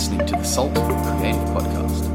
listening to the Salt Creative Podcast.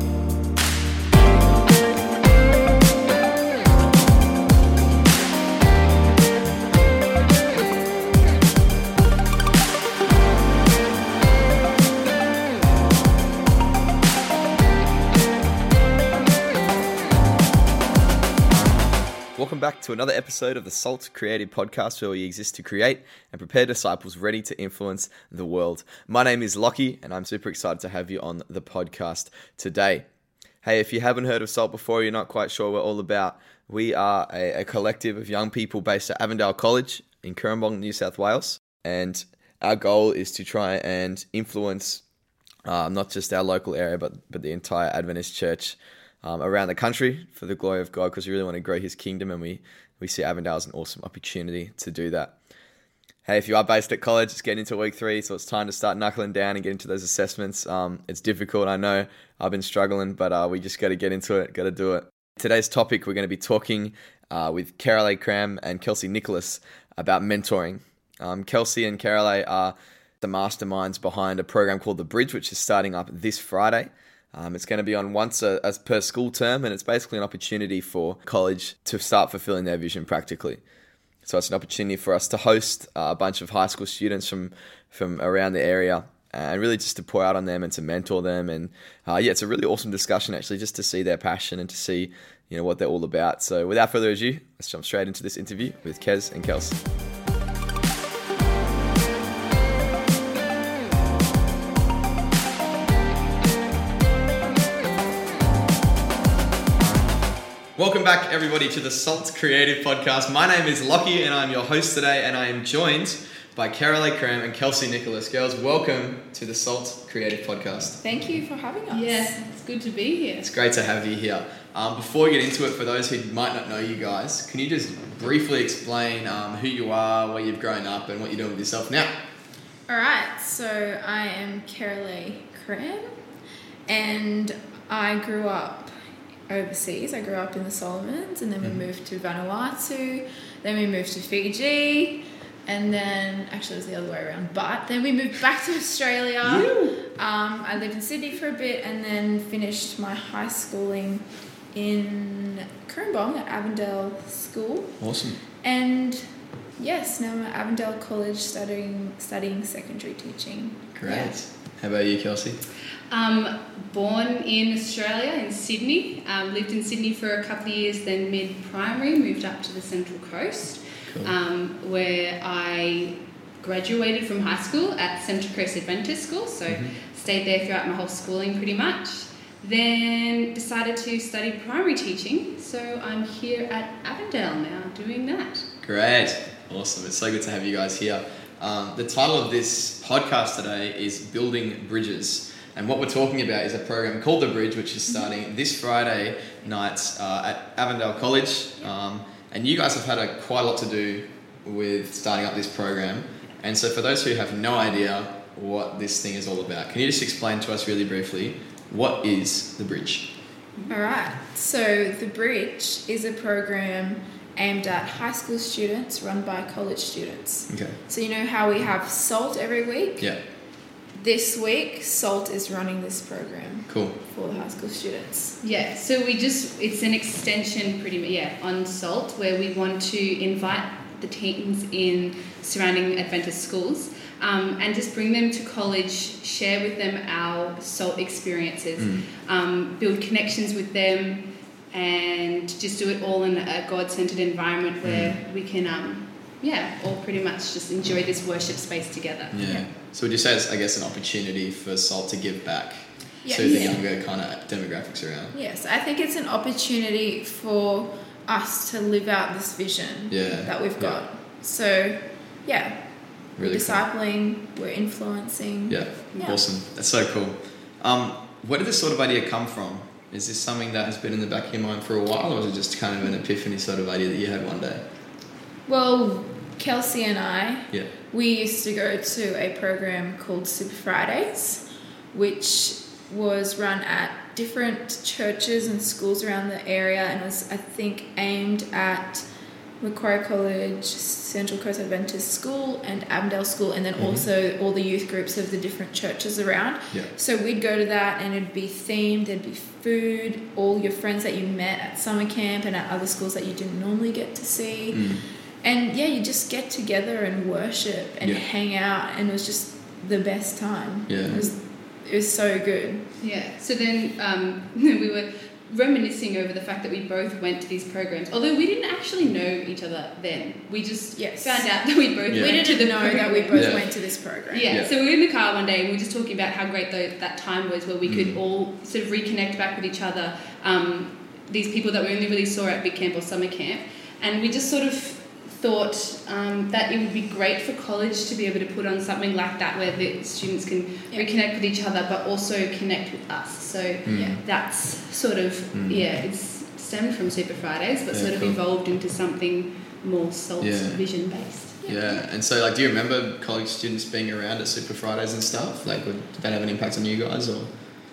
Welcome back to another episode of the Salt Creative Podcast, where we exist to create and prepare disciples ready to influence the world. My name is Lachie, and I'm super excited to have you on the podcast today. Hey, if you haven't heard of Salt before, you're not quite sure what we're all about. We are a, a collective of young people based at Avondale College in Cooranbong, New South Wales, and our goal is to try and influence uh, not just our local area, but but the entire Adventist church um, around the country for the glory of God because we really want to grow His kingdom and we, we see Avondale as an awesome opportunity to do that. Hey, if you are based at college, it's getting into week three, so it's time to start knuckling down and get into those assessments. Um, it's difficult, I know. I've been struggling, but uh, we just got to get into it, got to do it. Today's topic, we're going to be talking uh, with Kerule Cram and Kelsey Nicholas about mentoring. Um, Kelsey and Kerule are the masterminds behind a program called The Bridge, which is starting up this Friday. Um, it's going to be on once a, as per school term, and it's basically an opportunity for college to start fulfilling their vision practically. So it's an opportunity for us to host uh, a bunch of high school students from from around the area and really just to pour out on them and to mentor them. And uh, yeah, it's a really awesome discussion actually, just to see their passion and to see you know what they're all about. So without further ado, let's jump straight into this interview with Kez and Kelsey. Welcome back, everybody, to the Salt Creative Podcast. My name is Lachie, and I'm your host today, and I am joined by Kerule Cram and Kelsey Nicholas. Girls, welcome to the Salt Creative Podcast. Thank you for having us. Yes, it's good to be here. It's great to have you here. Um, before we get into it, for those who might not know you guys, can you just briefly explain um, who you are, where you've grown up, and what you're doing with yourself now? All right, so I am Kerule Cram, and I grew up overseas. I grew up in the Solomons, and then we Mhm. moved to Vanuatu, then we moved to Fiji, and then actually it was the other way around. But then we moved back to Australia. Um, I lived in Sydney for a bit, and then finished my high schooling in Cooranbong at Avondale School. Awesome. And yes, now I'm at Avondale College studying studying secondary teaching. Great. Yeah. How about you, Kelsey? Um, born in Australia, in Sydney. Um, lived in Sydney for a couple of years, then mid primary, moved up to the Central Coast, Cool. um, where I graduated from high school at Central Coast Adventist School. So Mhm. stayed there throughout my whole schooling pretty much. Then decided to study primary teaching. So I'm here at Avondale now doing that. Great. Awesome. It's so good to have you guys here. Um, the title of this podcast today is Building Bridges. And what we're talking about is a program called The Bridge, which is starting this Friday night uh, at Avondale College. Um, and you guys have had a, quite a lot to do with starting up this program. And so, for those who have no idea what this thing is all about, can you just explain to us really briefly what is The Bridge? All right. So the Bridge is a program aimed at high school students run by college students. Okay. So you know how we have Salt every week? Yeah. This week, Salt is running this program Cool. for the high school students. Yeah, so we just, it's an extension pretty much, yeah, on SALT, where we want to invite the teens in surrounding Adventist schools um, and just bring them to college, share with them our SALT experiences, Mm. um, build connections with them, and just do it all in a God centered environment where we can, um, yeah, all pretty much just enjoy this worship space together. Yeah. So would you say it's, I guess, an opportunity for Salt to give back Yeah. to the Yeah. younger kind of demographics around? Yes, I think it's an opportunity for us to live out this vision Yeah. that we've Yeah. got. So, yeah, Really we're cool. discipling, we're influencing. Yeah. Yeah. Awesome. That's so cool. Um, where did this sort of idea come from? Is this something that has been in the back of your mind for a while, or was it just kind of an epiphany sort of idea that you had one day? Well, Kelsey and I, Yeah. we used to go to a program called Super Fridays, which was run at different churches and schools around the area and was, I think, aimed at Macquarie College, Central Coast Adventist School, and Avondale School, and then Mhm. also all the youth groups of the different churches around. Yeah. So we'd go to that, and it'd be themed. There'd be food, all your friends that you met at summer camp and at other schools that you didn't normally get to see, Mm. And yeah, you just get together and worship and Yeah. hang out, and it was just the best time. Yeah. It was, it was so good. Yeah. So then um, we were reminiscing over the fact that we both went to these programs, although we didn't actually know each other then. We just Yes. found out that we both Yeah. We went to didn't the know that we both Yeah. went to this program. Yeah. Yeah. so we were in the car one day and we were just talking about how great tho- that time was where we could Mm. all sort of reconnect back with each other. Um, these people that we only really saw at big camp or summer camp. And we just sort of thought um, that it would be great for college to be able to put on something like that where the students can Yeah. reconnect with each other but also connect with us. So Mm. Yeah. that's sort of, Mm. yeah, it's stemmed from Super Fridays but Yeah, sort of cool. evolved into something more SALT Yeah. vision based. Yeah, and so like, do you remember college students being around at Super Fridays and stuff? Like, would that have an impact on you guys, or?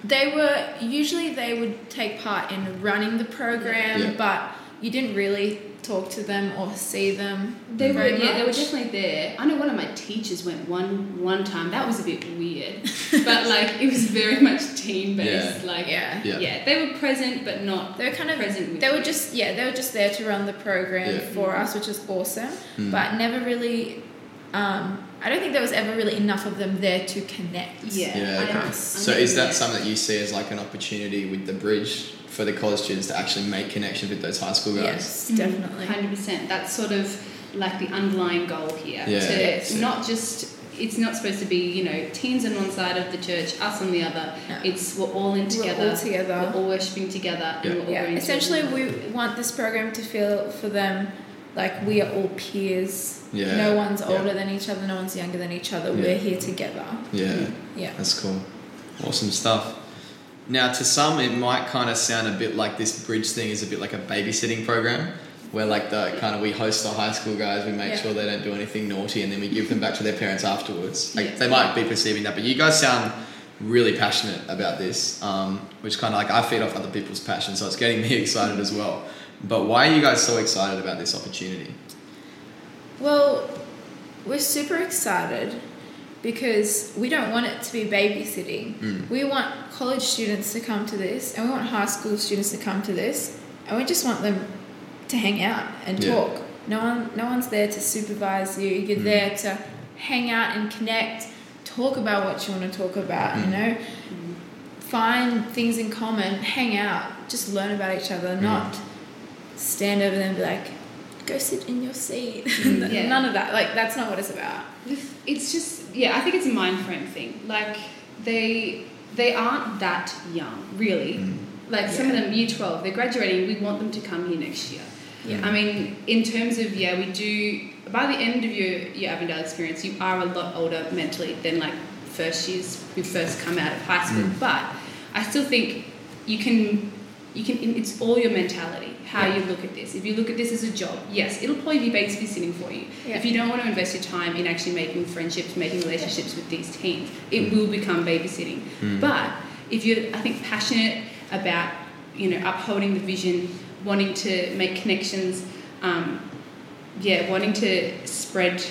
They were usually they would take part in running the program, Yeah. but you didn't really talk to them or see them. They were very yeah, they were definitely there. I know one of my teachers went one one time. That was a bit weird, but like it was very much team based. Like Yeah. Yeah. yeah, they were present but not They were kind of present. With they were you. just yeah they were just there to run the program Yeah. for us, which was awesome. Mm. But never really. Um, I don't think there was ever really enough of them there to connect. Yeah. Yeah. Okay. So is that something that you see as like an opportunity with the bridge for the college students to actually make connections with those high school guys? Yes, mm, definitely. Hundred percent. That's sort of like the underlying goal here. Yeah. To Yes. not just. It's not supposed to be, you know, teens on one side of the church, us on the other. No. It's we're all in together. We're together. all together. We're all worshiping together, and we're all Yeah, going to- essentially, we want this program to feel for them like we are all peers. Yeah. No one's Yeah. older than each other, no one's younger than each other. Yeah. We're here together. Yeah. Yeah. That's cool. Awesome stuff. Now, to some, it might kind of sound a bit like this bridge thing is a bit like a babysitting program, where like the kind of we host the high school guys, we make Yeah. sure they don't do anything naughty, and then we give them back to their parents afterwards. Like Yeah. they might be perceiving that, but you guys sound really passionate about this, um, which kind of like I feed off other people's passion, so it's getting me excited as well. But why are you guys so excited about this opportunity? Well, we're super excited because we don't want it to be babysitting. Mm. We want college students to come to this, and we want high school students to come to this, and we just want them to hang out and Yeah. talk. No one, no one's there to supervise you. You're Mm. there to hang out and connect, talk about what you want to talk about. You Mm. know, find things in common, hang out, just learn about each other, Mm. not stand over them and be like, go sit in your seat. Yeah. None of that. Like, that's not what it's about. It's just yeah, I think it's a mind frame thing. Like they they aren't that young, really. Mm. Like some of Yeah. them, year twelve, they're graduating. We want them to come here next year. Yeah. I mean, in terms of yeah, we do. By the end of your your Avondale experience, you are a lot older mentally than like first years who first come out of high school. Mm. But I still think you can you can. It's all your mentality, how Yeah. you look at this. If you look at this as a job, yes, it'll probably be babysitting for you. Yeah. If you don't want to invest your time in actually making friendships, making relationships with these teens, it will become babysitting. Mm. But if you're, I think, passionate about, you know, upholding the vision, wanting to make connections, um, yeah, wanting to spread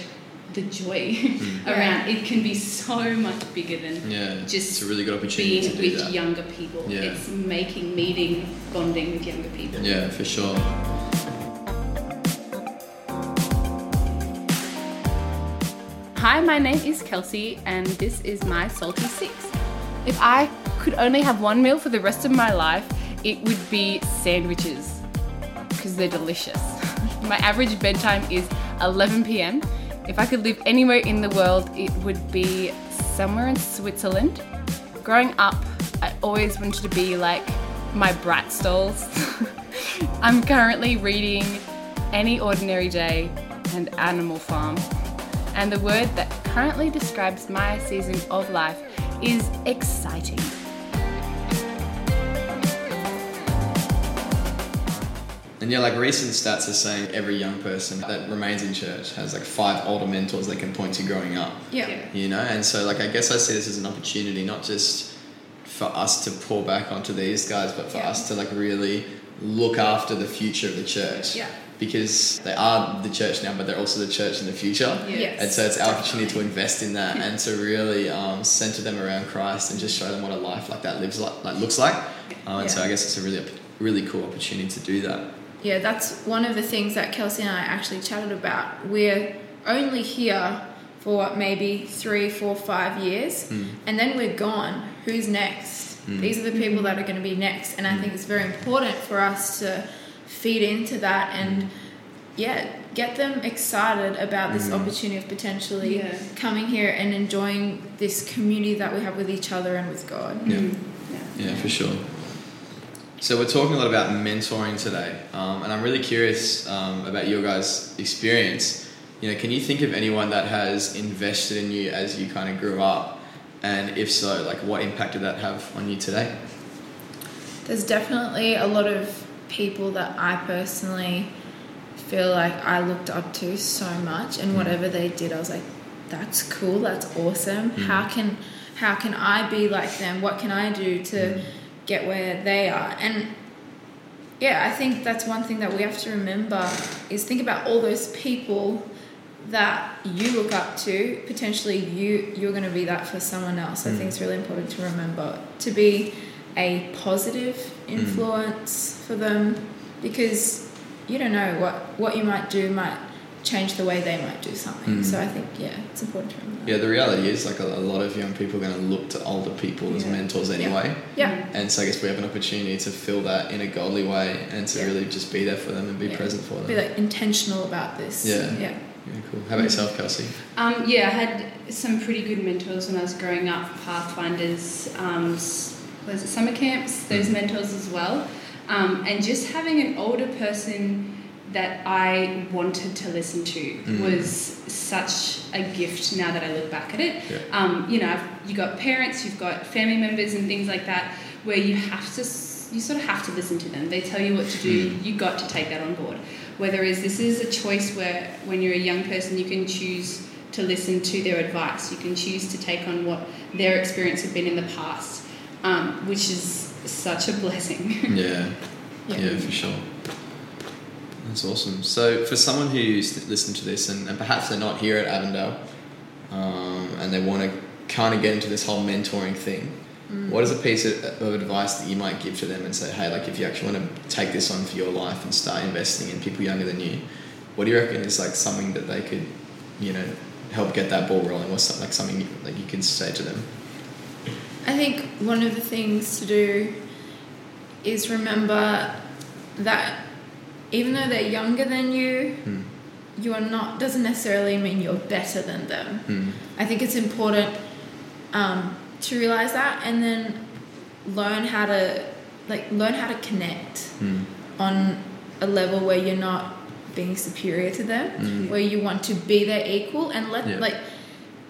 the joy Mm. around, it can be so much bigger than Yeah, Just it's a really good opportunity being to do with that. younger people. Yeah. It's making, meeting, bonding with younger people. Yeah, for sure. Hi, my name is Kelsey, and this is my Salty Six. If I could only have one meal for the rest of my life, it would be sandwiches because they're delicious. my average bedtime is 11 pm. If I could live anywhere in the world, it would be somewhere in Switzerland. Growing up, I always wanted to be like my brat stalls. I'm currently reading Any Ordinary Day and Animal Farm. And the word that currently describes my season of life is exciting. And yeah, like recent stats are saying every young person that remains in church has like five older mentors they can point to growing up. Yeah. Yeah. You know, and so like I guess I see this as an opportunity, not just for us to pour back onto these guys, but for Yeah. us to like really look after the future of the church. Yeah. because they are the church now, but they're also the church in the future. Yes. And so it's our definitely. opportunity to invest in that and to really um, center them around Christ and just show them what a life like that lives like, like looks like. Um, and so I guess it's a really really cool opportunity to do that. Yeah, that's one of the things that Kelsey and I actually chatted about. We're only here for maybe three, four, five years, Mm. and then we're gone. Who's next? Hmm. These are the people hmm. that are going to be next, and I think hmm. it's very important for us to feed into that and, yeah, get them excited about this opportunity of potentially Yeah. coming here and enjoying this community that we have with each other and with God. Yeah. Yeah. Yeah, for sure. So we're talking a lot about mentoring today, um, and I'm really curious um, about your guys' experience. You know, can you think of anyone that has invested in you as you kind of grew up, and if so, like what impact did that have on you today? There's definitely a lot of people that I personally feel like I looked up to so much, and whatever they did, I was like, "That's cool. That's awesome. How can how can I be like them? What can I do to get where they are?" And yeah, I think that's one thing that we have to remember is think about all those people that you look up to. Potentially, you you're going to be that for someone else. I hmm. think it's really important to remember to be a positive hmm. influence for them because you don't know what what you might do might change the way they might do something. Mm. So I think yeah, it's important to remember. Yeah, the reality is like a, a lot of young people are going to look to older people as mentors anyway, Yeah. and so I guess we have an opportunity to fill that in a godly way and to Yeah. really just be there for them and be Yeah. present for them. Be like intentional about this. Yeah. Yeah. yeah, cool. How about yourself, Kelsey? Um, yeah, I had some pretty good mentors when I was growing up, Pathfinders, um, was it summer camps, those Mm. mentors as well. Um, and just having an older person that I wanted to listen to Mm. was such a gift now that I look back at it. Yeah. Um, you know, I've- got parents, you've got family members and things like that where you have to, you sort of have to listen to them. They tell you what to do, Mm. you got to take that on board. Whereas this is a choice where when you're a young person, you can choose to listen to their advice. You can choose to take on what their experience have been in the past, um, which is such a blessing. Yeah. Yeah. Yeah, for sure. That's awesome. So, for someone who's listened to this and, and perhaps they're not here at Avondale um, and they want to kind of get into this whole mentoring thing, what is a piece of, of advice that you might give to them and say, hey, like if you actually want to take this on for your life and start investing in people younger than you, what do you reckon is like something that they could, you know, help get that ball rolling? What's like something you, like you can say to them? I think one of the things to do is remember that even though they're younger than you, Hmm. you are not doesn't necessarily mean you're better than them. Hmm. I think it's important um, to realize that and then learn how to like learn how to connect Hmm. on a level where you're not being superior to them, Mm. where you want to be their equal and let Yeah. like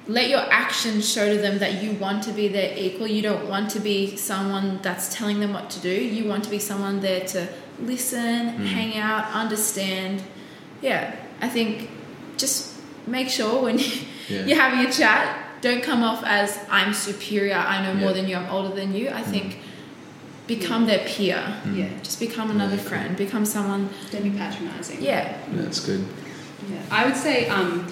let your actions show to them that you want to be their equal. You don't want to be someone that's telling them what to do. You want to be someone there to listen, Mm. hang out, understand. Yeah, I think just make sure when Yeah. you're having a chat, don't come off as I'm superior, I know more than you, I'm older than you. I think become their peer. Mm. Yeah, Just become another Really cool. friend. Become someone. don't be patronising. Yeah. Yeah, that's good. Yeah, I would say um,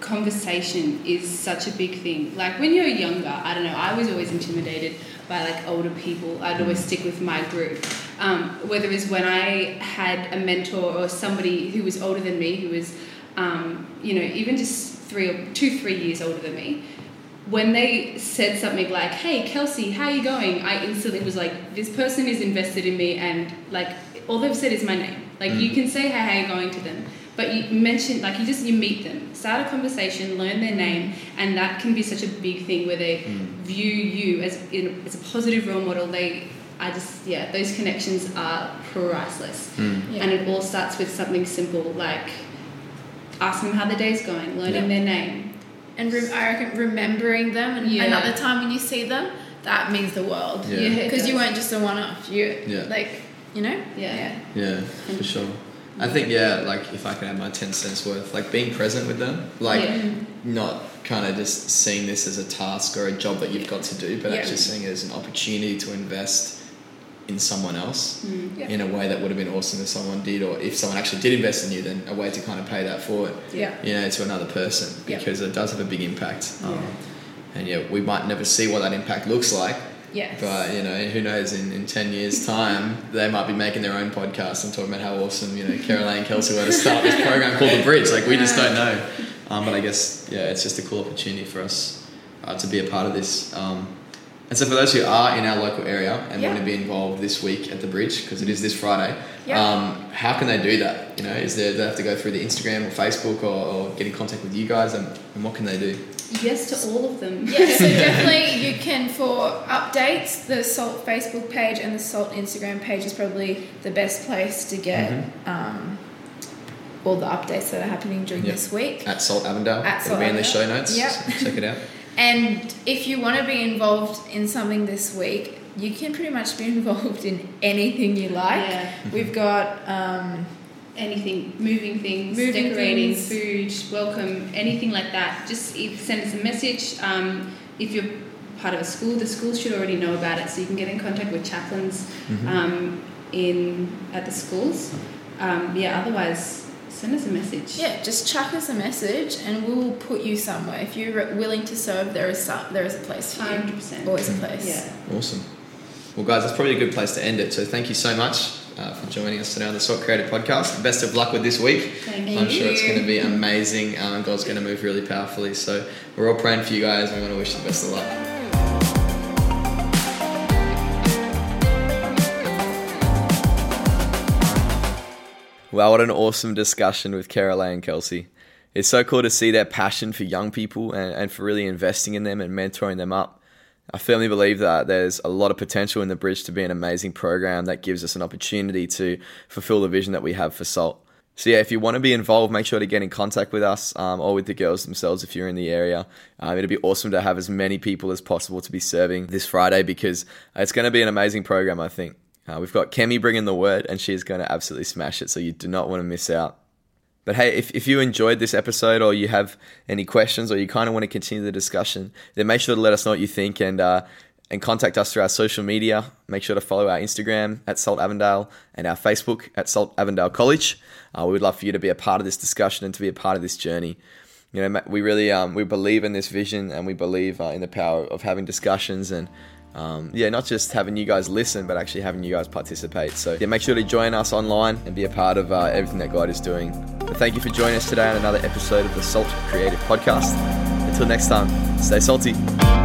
conversation is such a big thing. Like when you're younger, I don't know, I was always intimidated by like older people. I'd always stick with my group. Um, whether it's when I had a mentor or somebody who was older than me, who was, um, you know, even just three or two, three years older than me. When they said something like, "Hey, Kelsey, how are you going?" I instantly was like, "This person is invested in me," and like all they've said is my name. Like you Mm. can say, "Hey, how you going?" to them, but you mention like you just you meet them, start a conversation, learn their name, and that can be such a big thing where they Mm. view you as in, as a positive role model. They, I just yeah, those connections are priceless, Mm. Yeah. and it all starts with something simple like asking them how their day's going, learning Yeah. their name. And re- I reckon remembering them and Yeah. another time when you see them, that means the world. Yeah. Yeah, Because you weren't just a one off. You Yeah. like you know? Yeah. Yeah, for sure. I think yeah, like if I can add my ten cents worth, like being present with them, like Yeah. not kind of just seeing this as a task or a job that you've got to do, but Yeah. actually seeing it as an opportunity to invest in someone else Mm. Yeah. in a way that would have been awesome if someone did, or if someone actually did invest in you, then a way to kind of pay that forward, Yeah. you know, to another person Yeah. because it does have a big impact. Um, And yeah, we might never see what that impact looks like, Yes. but you know, who knows? In, in ten years' time, they might be making their own podcast and talking about how awesome you know Caroline and Kelsey were to start this program called the Bridge. Like we just don't know. Um, but I guess yeah, it's just a cool opportunity for us uh, to be a part of this. Um, and so for those who are in our local area and Yeah. want to be involved this week at the Bridge because it is this Friday, Yeah. um, how can they do that? You know, is there do they have to go through the Instagram or Facebook or, or get in contact with you guys and, and what can they do? Yes to all of them. Yeah, so definitely you can for updates. The Salt Facebook page and the Salt Instagram page is probably the best place to get Mm-hmm. um, all the updates that are happening during Yep. this week. At Salt Avondale. At It'll Salt be in the show notes. Yep. so check it out. And if you want to be involved in something this week, you can pretty much be involved in anything you like. Yeah. We've got um, anything, moving things, Moving decorating, things. food, welcome, anything like that. Just e- send us a message. Um, if you're part of a school, the school should already know about it, so you can get in contact with chaplains Mhm. um, in at the schools. Um, yeah, otherwise, send us a message. yeah, just chuck us a message and we'll put you somewhere. If you're willing to serve, there is some, there is a place for you. hundred percent. Always a place. Yeah. Awesome. Well, guys, that's probably a good place to end it. So thank you so much uh, for joining us today on the Salt Creative Podcast. Best of luck with this week. Thank Thank I'm sure it's going to be amazing. Um, God's going to move really powerfully. So we're all praying for you guys and we want to wish you the best of luck. Wow, what an awesome discussion with Caroline and Kelsey. It's so cool to see their passion for young people and, and for really investing in them and mentoring them up. I firmly believe that there's a lot of potential in the Bridge to be an amazing program that gives us an opportunity to fulfill the vision that we have for SALT. So, yeah, if you want to be involved, make sure to get in contact with us um, or with the girls themselves if you're in the area. Um, it'd be awesome to have as many people as possible to be serving this Friday because it's going to be an amazing program, I think. Uh, we've got Kemi bringing the word, and she's going to absolutely smash it, so you do not want to miss out. But hey, if, if you enjoyed this episode or you have any questions or you kind of want to continue the discussion, then make sure to let us know what you think and uh, and contact us through our social media. Make sure to follow our Instagram at Salt Avondale and our Facebook at Salt Avondale College. Uh, we would love for you to be a part of this discussion and to be a part of this journey. You know, we really um, we believe in this vision and we believe uh, in the power of having discussions and um, yeah, not just having you guys listen, but actually having you guys participate. So yeah, make sure to join us online and be a part of uh, everything that God is doing. But thank you for joining us today on another episode of the Salt Creative Podcast. Until next time, stay salty.